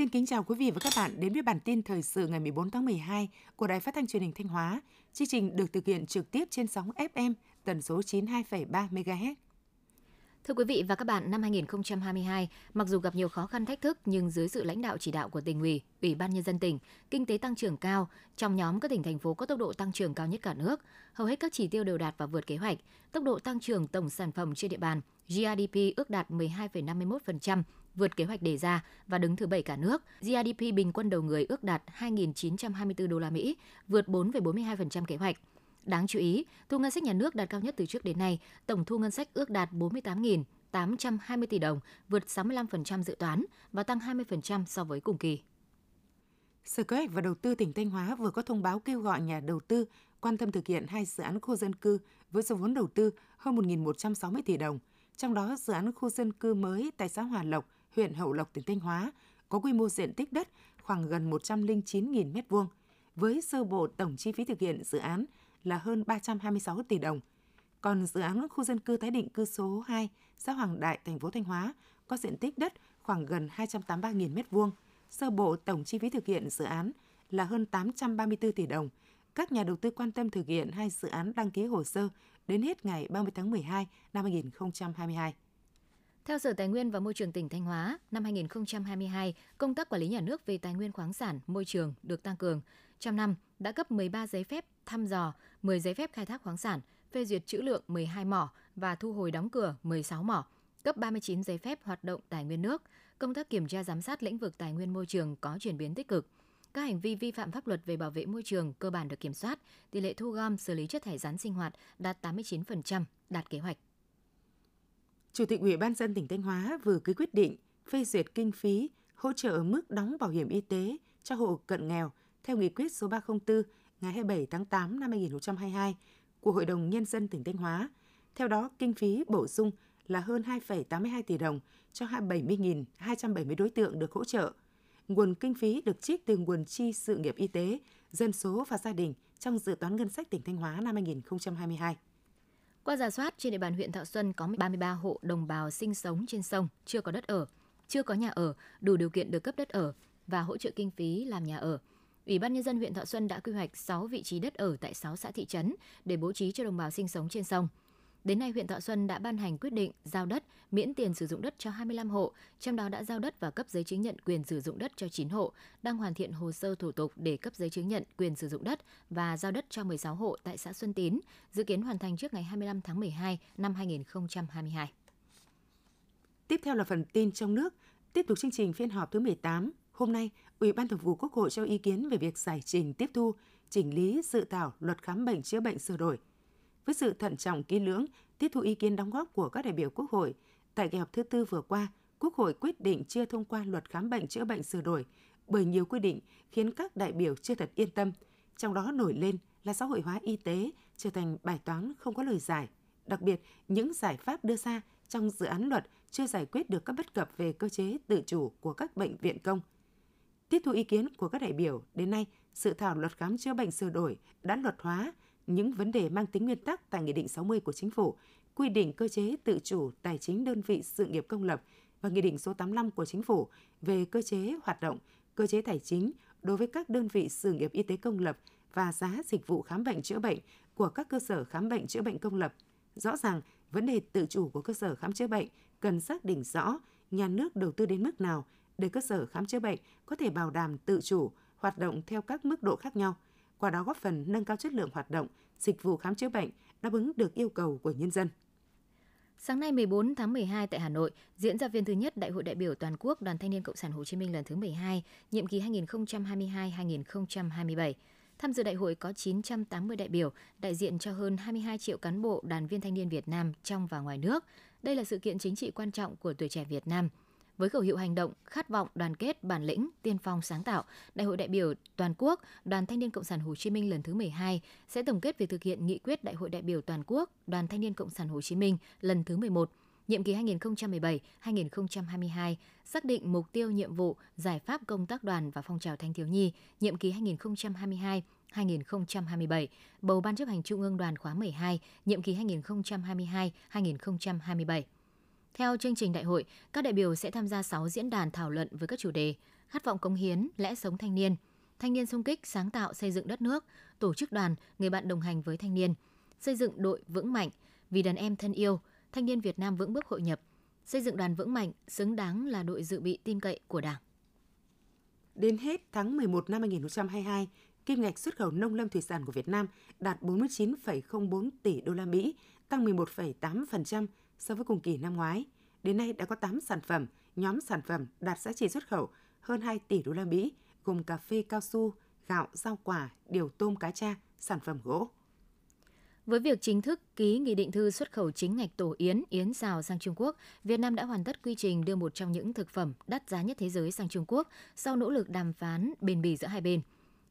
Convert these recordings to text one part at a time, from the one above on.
Xin kính chào quý vị và các bạn đến với bản tin thời sự ngày 14 tháng 12 của Đài Phát thanh Truyền hình Thanh Hóa. Chương trình được thực hiện trực tiếp trên sóng FM tần số 92,3 MHz. Thưa quý vị và các bạn, năm 2022, mặc dù gặp nhiều khó khăn thách thức nhưng dưới sự lãnh đạo chỉ đạo của tỉnh ủy, ủy ban nhân dân tỉnh, kinh tế tăng trưởng cao, trong nhóm các tỉnh thành phố có tốc độ tăng trưởng cao nhất cả nước, hầu hết các chỉ tiêu đều đạt và vượt kế hoạch. Tốc độ tăng trưởng tổng sản phẩm trên địa bàn GDP ước đạt 12,51%, vượt kế hoạch đề ra và đứng thứ bảy cả nước. GDP bình quân đầu người ước đạt 2.924 đô la Mỹ, vượt 4,42% kế hoạch. Đáng chú ý, thu ngân sách nhà nước đạt cao nhất từ trước đến nay, tổng thu ngân sách ước đạt 48.820 tỷ đồng, vượt 65% dự toán và tăng 20% so với cùng kỳ. Sở Kế hoạch và Đầu tư tỉnh Thanh Hóa vừa có thông báo kêu gọi nhà đầu tư quan tâm thực hiện hai dự án khu dân cư với số vốn đầu tư hơn 1.160 tỷ đồng, trong đó dự án khu dân cư mới tại xã Hòa Lộc, huyện Hậu Lộc, tỉnh Thanh Hóa có quy mô diện tích đất khoảng gần 109.000 m2 với sơ bộ tổng chi phí thực hiện dự án là hơn 326 tỷ đồng. Còn dự án khu dân cư tái định cư số 2, xã Hoàng Đại, thành phố Thanh Hóa có diện tích đất khoảng gần 283.000 m2. Sơ bộ tổng chi phí thực hiện dự án là hơn 834 tỷ đồng. Các nhà đầu tư quan tâm thực hiện hai dự án đăng ký hồ sơ đến hết ngày 30 tháng 12 năm 2022. Theo Sở Tài nguyên và Môi trường tỉnh Thanh Hóa, năm 2022, công tác quản lý nhà nước về tài nguyên khoáng sản, môi trường được tăng cường. Trong năm, đã cấp 13 giấy phép thăm dò, 10 giấy phép khai thác khoáng sản, phê duyệt trữ lượng 12 mỏ và thu hồi đóng cửa 16 mỏ, cấp 39 giấy phép hoạt động tài nguyên nước. Công tác kiểm tra giám sát lĩnh vực tài nguyên môi trường có chuyển biến tích cực. Các hành vi vi phạm pháp luật về bảo vệ môi trường cơ bản được kiểm soát, tỷ lệ thu gom xử lý chất thải rắn sinh hoạt đạt 89%, đạt kế hoạch. Chủ tịch Ủy ban dân tỉnh Thanh Hóa vừa ký quyết định phê duyệt kinh phí hỗ trợ mức đóng bảo hiểm y tế cho hộ cận nghèo theo nghị quyết số 304 ngày 27 tháng 8 năm 2022 của Hội đồng Nhân dân tỉnh Thanh Hóa. Theo đó, kinh phí bổ sung là hơn 2,82 tỷ đồng cho 70.270 đối tượng được hỗ trợ. Nguồn kinh phí được trích từ nguồn chi sự nghiệp y tế, dân số và gia đình trong dự toán ngân sách tỉnh Thanh Hóa năm 2022. Qua giả soát, trên địa bàn huyện Thọ Xuân có 33 hộ đồng bào sinh sống trên sông, chưa có đất ở, chưa có nhà ở, đủ điều kiện được cấp đất ở và hỗ trợ kinh phí làm nhà ở. Ủy ban nhân dân huyện Thọ Xuân đã quy hoạch 6 vị trí đất ở tại 6 xã thị trấn để bố trí cho đồng bào sinh sống trên sông. Đến nay, huyện Thọ Xuân đã ban hành quyết định giao đất miễn tiền sử dụng đất cho 25 hộ, trong đó đã giao đất và cấp giấy chứng nhận quyền sử dụng đất cho 9 hộ, đang hoàn thiện hồ sơ thủ tục để cấp giấy chứng nhận quyền sử dụng đất và giao đất cho 16 hộ tại xã Xuân Tín, dự kiến hoàn thành trước ngày 25 tháng 12 năm 2022. Tiếp theo là phần tin trong nước. Tiếp tục chương trình phiên họp thứ 18, hôm nay, Ủy ban Thường vụ Quốc hội cho ý kiến về việc giải trình tiếp thu, chỉnh lý dự thảo luật khám bệnh chữa bệnh sửa đổi – với sự thận trọng kỹ lưỡng, tiếp thu ý kiến đóng góp của các đại biểu Quốc hội, tại kỳ họp thứ tư vừa qua, Quốc hội quyết định chưa thông qua luật khám bệnh chữa bệnh sửa đổi bởi nhiều quy định khiến các đại biểu chưa thật yên tâm, trong đó nổi lên là xã hội hóa y tế trở thành bài toán không có lời giải. Đặc biệt, những giải pháp đưa ra trong dự án luật chưa giải quyết được các bất cập về cơ chế tự chủ của các bệnh viện công. Tiếp thu ý kiến của các đại biểu, đến nay, sự thảo luật khám chữa bệnh sửa đổi đã luật hóa những vấn đề mang tính nguyên tắc tại Nghị định 60 của Chính phủ, quy định cơ chế tự chủ tài chính đơn vị sự nghiệp công lập và Nghị định số 85 của Chính phủ về cơ chế hoạt động, cơ chế tài chính đối với các đơn vị sự nghiệp y tế công lập và giá dịch vụ khám bệnh chữa bệnh của các cơ sở khám bệnh chữa bệnh công lập. Rõ ràng, vấn đề tự chủ của cơ sở khám chữa bệnh cần xác định rõ nhà nước đầu tư đến mức nào để cơ sở khám chữa bệnh có thể bảo đảm tự chủ, hoạt động theo các mức độ khác nhau – qua đó góp phần nâng cao chất lượng hoạt động, dịch vụ khám chữa bệnh, đáp ứng được yêu cầu của nhân dân. Sáng nay 14 tháng 12 tại Hà Nội diễn ra phiên thứ nhất Đại hội đại biểu toàn quốc Đoàn Thanh niên Cộng sản Hồ Chí Minh lần thứ 12, nhiệm kỳ 2022-2027. Tham dự đại hội có 980 đại biểu, đại diện cho hơn 22 triệu cán bộ đoàn viên thanh niên Việt Nam trong và ngoài nước. Đây là sự kiện chính trị quan trọng của tuổi trẻ Việt Nam – với khẩu hiệu hành động, khát vọng, đoàn kết, bản lĩnh, tiên phong sáng tạo, Đại hội đại biểu toàn quốc Đoàn Thanh niên Cộng sản Hồ Chí Minh lần thứ 12 sẽ tổng kết việc thực hiện nghị quyết Đại hội đại biểu toàn quốc Đoàn Thanh niên Cộng sản Hồ Chí Minh lần thứ 11 nhiệm kỳ 2017-2022, xác định mục tiêu nhiệm vụ, giải pháp công tác đoàn và phong trào thanh thiếu nhi, nhiệm kỳ 2022 2027, bầu Ban chấp hành Trung ương Đoàn khóa 12, nhiệm kỳ 2022-2027. Theo chương trình đại hội, các đại biểu sẽ tham gia 6 diễn đàn thảo luận với các chủ đề khát vọng cống hiến, lẽ sống thanh niên, thanh niên sung kích sáng tạo xây dựng đất nước, tổ chức đoàn, người bạn đồng hành với thanh niên, xây dựng đội vững mạnh, vì đàn em thân yêu, thanh niên Việt Nam vững bước hội nhập, xây dựng đoàn vững mạnh, xứng đáng là đội dự bị tin cậy của Đảng. Đến hết tháng 11 năm 2022, kim ngạch xuất khẩu nông lâm thủy sản của Việt Nam đạt 49,04 tỷ đô la Mỹ, tăng 11,8% so với cùng kỳ năm ngoái. Đến nay đã có 8 sản phẩm, nhóm sản phẩm đạt giá trị xuất khẩu hơn 2 tỷ đô la Mỹ, gồm cà phê cao su, gạo, rau quả, điều tôm cá cha, sản phẩm gỗ. Với việc chính thức ký nghị định thư xuất khẩu chính ngạch tổ yến, yến xào sang Trung Quốc, Việt Nam đã hoàn tất quy trình đưa một trong những thực phẩm đắt giá nhất thế giới sang Trung Quốc sau nỗ lực đàm phán bền bỉ giữa hai bên.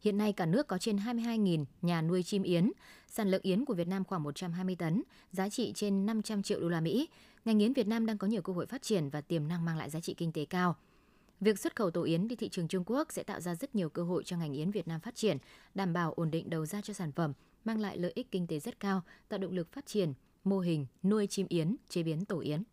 Hiện nay cả nước có trên 22.000 nhà nuôi chim yến, sản lượng yến của Việt Nam khoảng 120 tấn, giá trị trên 500 triệu đô la Mỹ. Ngành yến Việt Nam đang có nhiều cơ hội phát triển và tiềm năng mang lại giá trị kinh tế cao. Việc xuất khẩu tổ yến đi thị trường Trung Quốc sẽ tạo ra rất nhiều cơ hội cho ngành yến Việt Nam phát triển, đảm bảo ổn định đầu ra cho sản phẩm, mang lại lợi ích kinh tế rất cao, tạo động lực phát triển mô hình nuôi chim yến, chế biến tổ yến.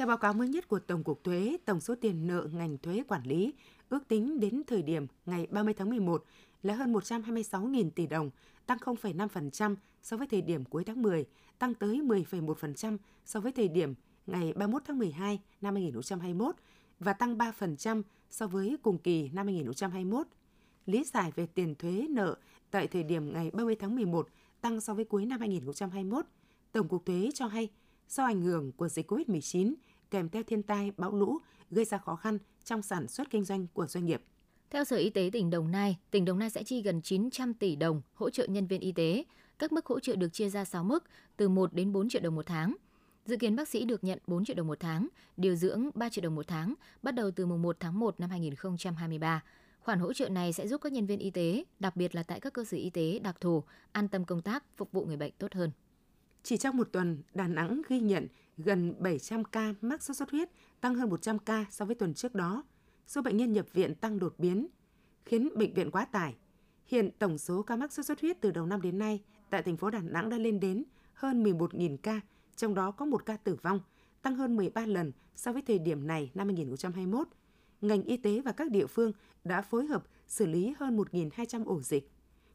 Theo báo cáo mới nhất của Tổng cục Thuế, tổng số tiền nợ ngành thuế quản lý ước tính đến thời điểm ngày 30 tháng 11 là hơn 126.000 tỷ đồng, tăng 0,5% so với thời điểm cuối tháng 10, tăng tới 10,1% so với thời điểm ngày 31 tháng 12 năm 2021 và tăng 3% so với cùng kỳ năm 2021. Lý giải về tiền thuế nợ tại thời điểm ngày 30 tháng 11 tăng so với cuối năm 2021, Tổng cục Thuế cho hay do ảnh hưởng của dịch COVID-19 kèm theo thiên tai, bão lũ gây ra khó khăn trong sản xuất kinh doanh của doanh nghiệp. Theo Sở Y tế tỉnh Đồng Nai, tỉnh Đồng Nai sẽ chi gần 900 tỷ đồng hỗ trợ nhân viên y tế. Các mức hỗ trợ được chia ra 6 mức, từ 1 đến 4 triệu đồng một tháng. Dự kiến bác sĩ được nhận 4 triệu đồng một tháng, điều dưỡng 3 triệu đồng một tháng, bắt đầu từ mùng 1 tháng 1 năm 2023. Khoản hỗ trợ này sẽ giúp các nhân viên y tế, đặc biệt là tại các cơ sở y tế đặc thù, an tâm công tác, phục vụ người bệnh tốt hơn. Chỉ trong một tuần, Đà Nẵng ghi nhận gần 700 ca mắc sốt xuất huyết, tăng hơn 100 ca so với tuần trước đó. Số bệnh nhân nhập viện tăng đột biến, khiến bệnh viện quá tải. Hiện tổng số ca mắc sốt xuất huyết từ đầu năm đến nay tại thành phố Đà Nẵng đã lên đến hơn 11.000 ca, trong đó có một ca tử vong, tăng hơn 13 lần so với thời điểm này năm 2021. Ngành y tế và các địa phương đã phối hợp xử lý hơn 1.200 ổ dịch.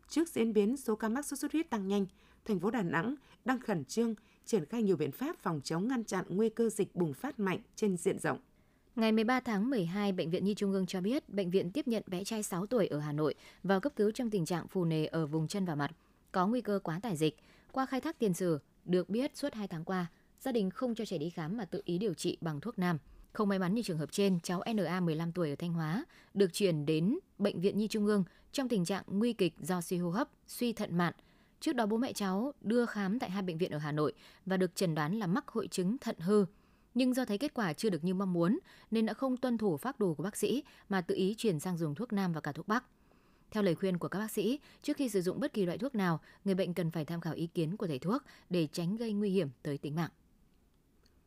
Trước diễn biến số ca mắc sốt xuất huyết tăng nhanh, thành phố Đà Nẵng đang khẩn trương triển khai nhiều biện pháp phòng chống ngăn chặn nguy cơ dịch bùng phát mạnh trên diện rộng. Ngày 13 tháng 12, Bệnh viện Nhi Trung ương cho biết bệnh viện tiếp nhận bé trai 6 tuổi ở Hà Nội vào cấp cứu trong tình trạng phù nề ở vùng chân và mặt, có nguy cơ quá tải dịch. Qua khai thác tiền sử, được biết suốt 2 tháng qua, gia đình không cho trẻ đi khám mà tự ý điều trị bằng thuốc nam. Không may mắn như trường hợp trên, cháu NA 15 tuổi ở Thanh Hóa được chuyển đến Bệnh viện Nhi Trung ương trong tình trạng nguy kịch do suy hô hấp, suy thận mạn. Trước đó bố mẹ cháu đưa khám tại hai bệnh viện ở Hà Nội và được chẩn đoán là mắc hội chứng thận hư. Nhưng do thấy kết quả chưa được như mong muốn nên đã không tuân thủ phác đồ của bác sĩ mà tự ý chuyển sang dùng thuốc nam và cả thuốc bắc. Theo lời khuyên của các bác sĩ, trước khi sử dụng bất kỳ loại thuốc nào, người bệnh cần phải tham khảo ý kiến của thầy thuốc để tránh gây nguy hiểm tới tính mạng.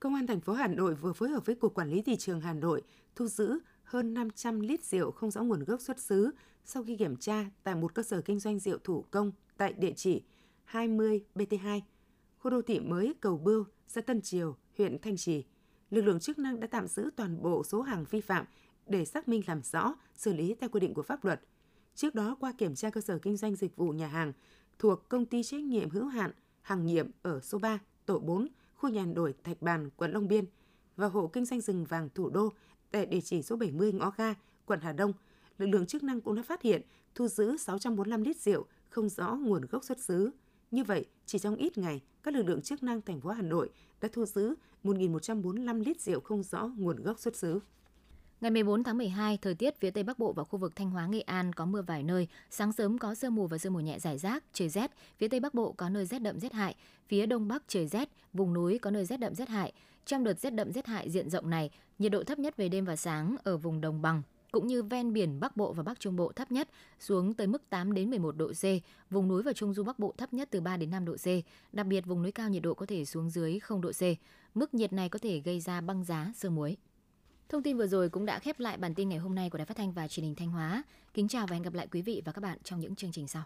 Công an thành phố Hà Nội vừa phối hợp với Cục Quản lý Thị trường Hà Nội thu giữ hơn 500 lít rượu không rõ nguồn gốc xuất xứ sau khi kiểm tra tại một cơ sở kinh doanh rượu thủ công tại địa chỉ 20 BT2, khu đô thị mới Cầu Bưu, xã Tân Triều, huyện Thanh Trì. Lực lượng chức năng đã tạm giữ toàn bộ số hàng vi phạm để xác minh làm rõ, xử lý theo quy định của pháp luật. Trước đó, qua kiểm tra cơ sở kinh doanh dịch vụ nhà hàng thuộc công ty trách nhiệm hữu hạn hàng nhiệm ở số 3, tổ 4, khu nhà đổi Thạch Bàn, quận Long Biên và hộ kinh doanh rừng vàng thủ đô tại địa chỉ số 70 ngõ ga, quận Hà Đông, lực lượng chức năng cũng đã phát hiện thu giữ 645 lít rượu không rõ nguồn gốc xuất xứ. Như vậy, chỉ trong ít ngày, các lực lượng chức năng thành phố Hà Nội đã thu giữ 1.145 lít rượu không rõ nguồn gốc xuất xứ. Ngày 14 tháng 12, thời tiết phía Tây Bắc Bộ và khu vực Thanh Hóa, Nghệ An có mưa vài nơi, sáng sớm có sương mù và sương mù nhẹ rải rác, trời rét, phía Tây Bắc Bộ có nơi rét đậm rét hại, phía Đông Bắc trời rét, vùng núi có nơi rét đậm rét hại. Trong đợt rét đậm rét hại diện rộng này, nhiệt độ thấp nhất về đêm và sáng ở vùng đồng bằng cũng như ven biển Bắc Bộ và Bắc Trung Bộ thấp nhất xuống tới mức 8 đến 11 độ C, vùng núi và Trung du Bắc Bộ thấp nhất từ 3 đến 5 độ C, đặc biệt vùng núi cao nhiệt độ có thể xuống dưới 0 độ C. Mức nhiệt này có thể gây ra băng giá, sương muối. Thông tin vừa rồi cũng đã khép lại bản tin ngày hôm nay của Đài Phát thanh và Truyền hình Thanh Hóa. Kính chào và hẹn gặp lại quý vị và các bạn trong những chương trình sau.